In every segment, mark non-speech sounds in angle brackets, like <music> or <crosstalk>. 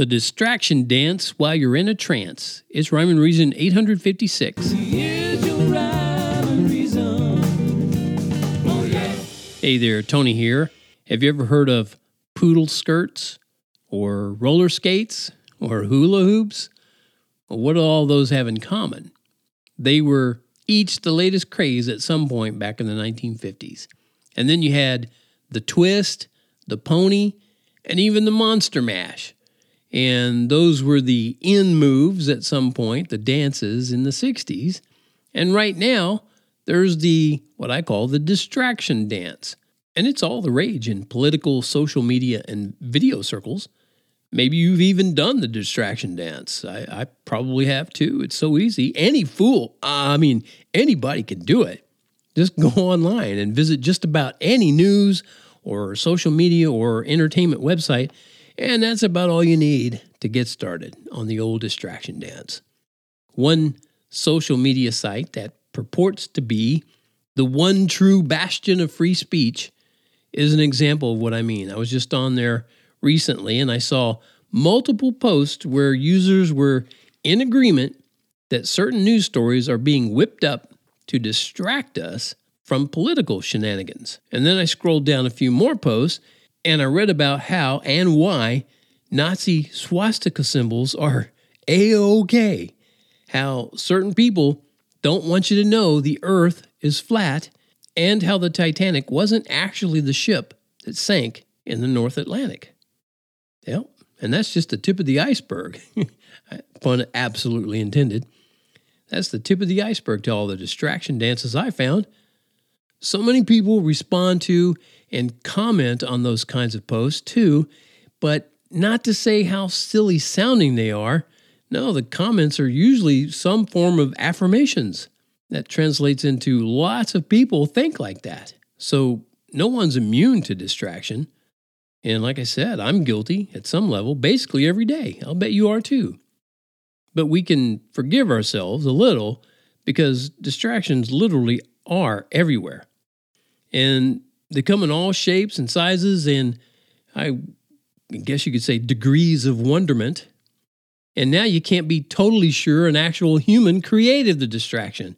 The Distraction Dance While You're in a Trance. It's Rhyme and Reason 856. Hey there, Tony here. Have you ever heard of poodle skirts or roller skates or hula hoops? Well, what do all those have in common? They were each the latest craze at some point back in the 1950s. And then you had the twist, the pony, and even the monster mash. And those were the in moves at some point, the dances in the 60s. And right now, there's the what I call the distraction dance. And it's all the rage in political, social media, and video circles. Maybe you've even done the distraction dance. I, I probably have too. It's so easy. Any fool, I mean, anybody can do it. Just go <laughs> online and visit just about any news or social media or entertainment website, and that's about all you need to get started on the old distraction dance. One social media site that purports to be the one true bastion of free speech is an example of what I mean. I was just on there recently and I saw multiple posts where users were in agreement that certain news stories are being whipped up to distract us from political shenanigans. And then I scrolled down a few more posts and I read about how and why Nazi swastika symbols are a okay. How certain people don't want you to know the earth is flat, and how the Titanic wasn't actually the ship that sank in the North Atlantic. Yep, and that's just the tip of the iceberg. <laughs> Pun absolutely intended. That's the tip of the iceberg to all the distraction dances I found. So many people respond to and comment on those kinds of posts too, but not to say how silly sounding they are. No, the comments are usually some form of affirmations. That translates into lots of people think like that. So no one's immune to distraction. And like I said, I'm guilty at some level basically every day. I'll bet you are too. But we can forgive ourselves a little because distractions literally are everywhere. And they come in all shapes and sizes and I guess you could say degrees of wonderment. And now you can't be totally sure an actual human created the distraction.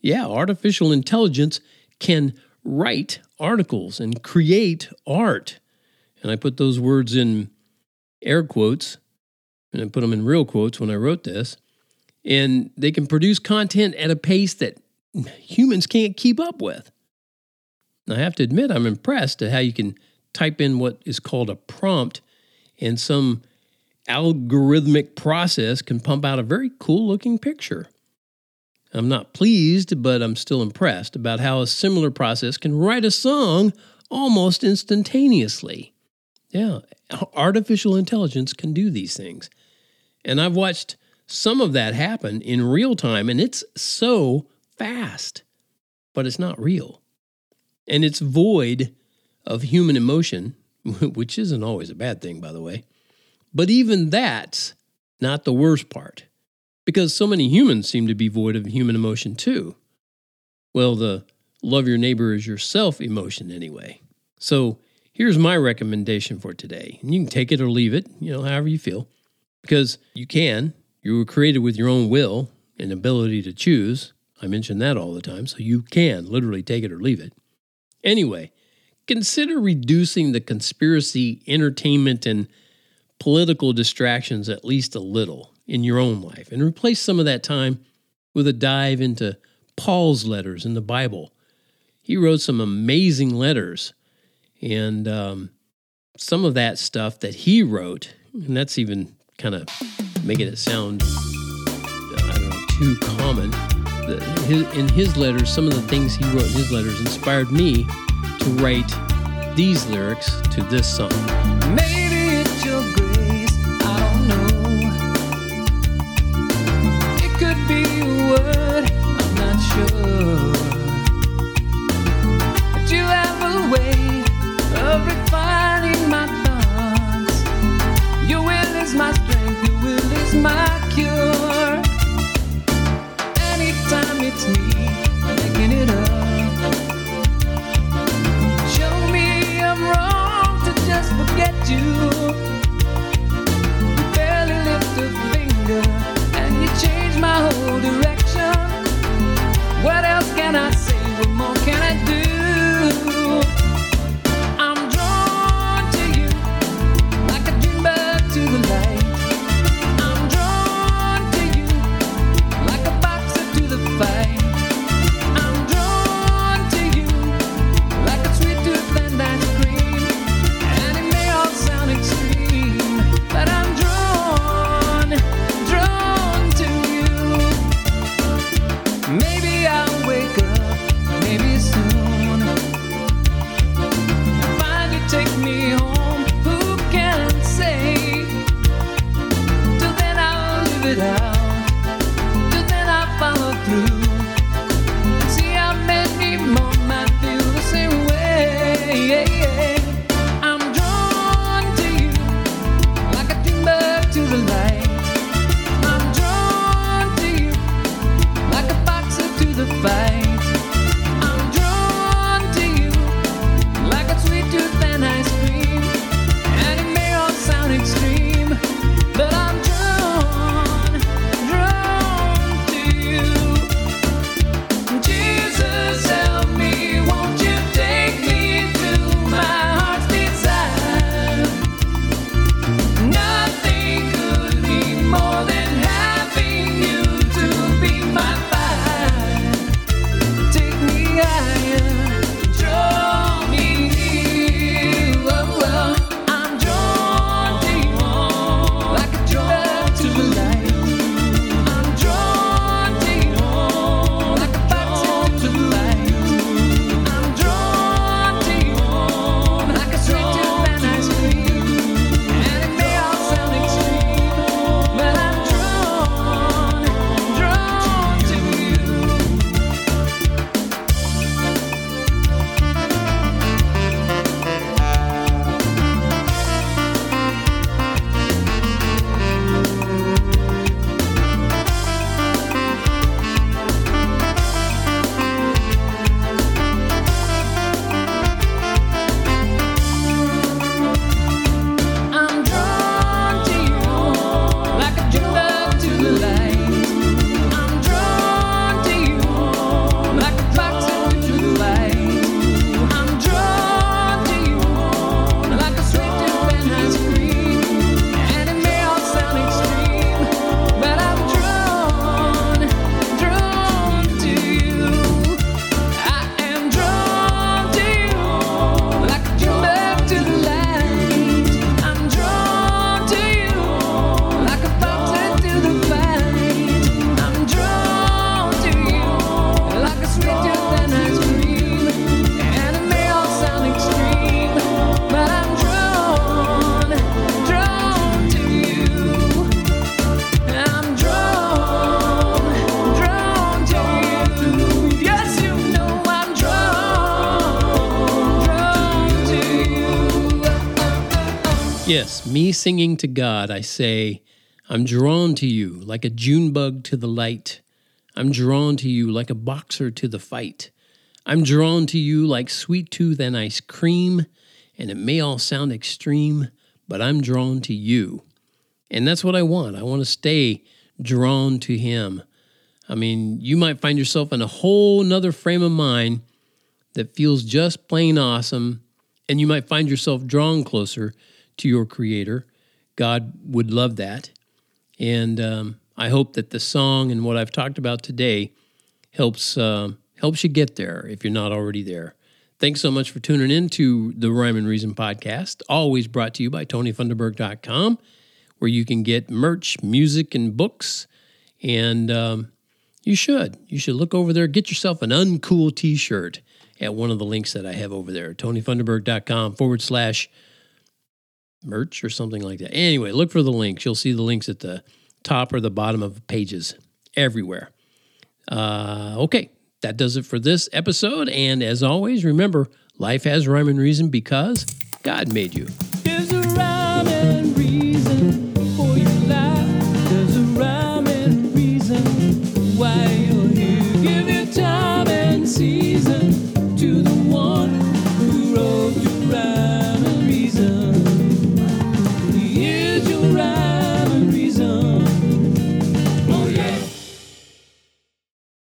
Yeah, artificial intelligence can write articles and create art. And I put those words in air quotes and I put them in real quotes when I wrote this. And they can produce content at a pace that humans can't keep up with. I have to admit, I'm impressed at how you can type in what is called a prompt and some algorithmic process can pump out a very cool looking picture. I'm not pleased, but I'm still impressed about how a similar process can write a song almost instantaneously. Yeah, artificial intelligence can do these things. And I've watched some of that happen in real time, and it's so fast, but it's not real. And it's void of human emotion, <laughs> which isn't always a bad thing, by the way. But even that's not the worst part because so many humans seem to be void of human emotion too. Well, the love your neighbor as yourself emotion, anyway. So here's my recommendation for today. And you can take it or leave it, you know, however you feel, because you can. You were created with your own will and ability to choose. I mention that all the time, so you can literally take it or leave it. Anyway, consider reducing the conspiracy, entertainment, and political distractions at least a little in your own life and replace some of that time with a dive into Paul's letters in the Bible. He wrote some amazing letters, and um, some of that stuff that he wrote, and that's even kind of making it sound, I don't know, too common. His, in his letters, some of the things he wrote in his letters inspired me to write these lyrics to this song. Yes, me singing to God, I say, I'm drawn to you like a June bug to the light. I'm drawn to you like a boxer to the fight. I'm drawn to you like sweet tooth and ice cream, and it may all sound extreme, but I'm drawn to you. And that's what I want. I want to stay drawn to Him. I mean, you might find yourself in a whole nother frame of mind that feels just plain awesome, and you might find yourself drawn closer to your Creator. God would love that. And um, I hope that the song and what I've talked about today helps uh, helps you get there if you're not already there. Thanks so much for tuning in to the Rhyme and Reason podcast, always brought to you by TonyFunderburk.com, where you can get merch, music, and books. And um, you should. You should look over there, get yourself an uncool t shirt at one of the links that I have over there, TonyFunderburk.com forward slash merch or something like that. Anyway, look for the links. You'll see the links at the top or the bottom of pages everywhere. Uh, okay, that does it for this episode. And as always, remember life has rhyme and reason because God made you.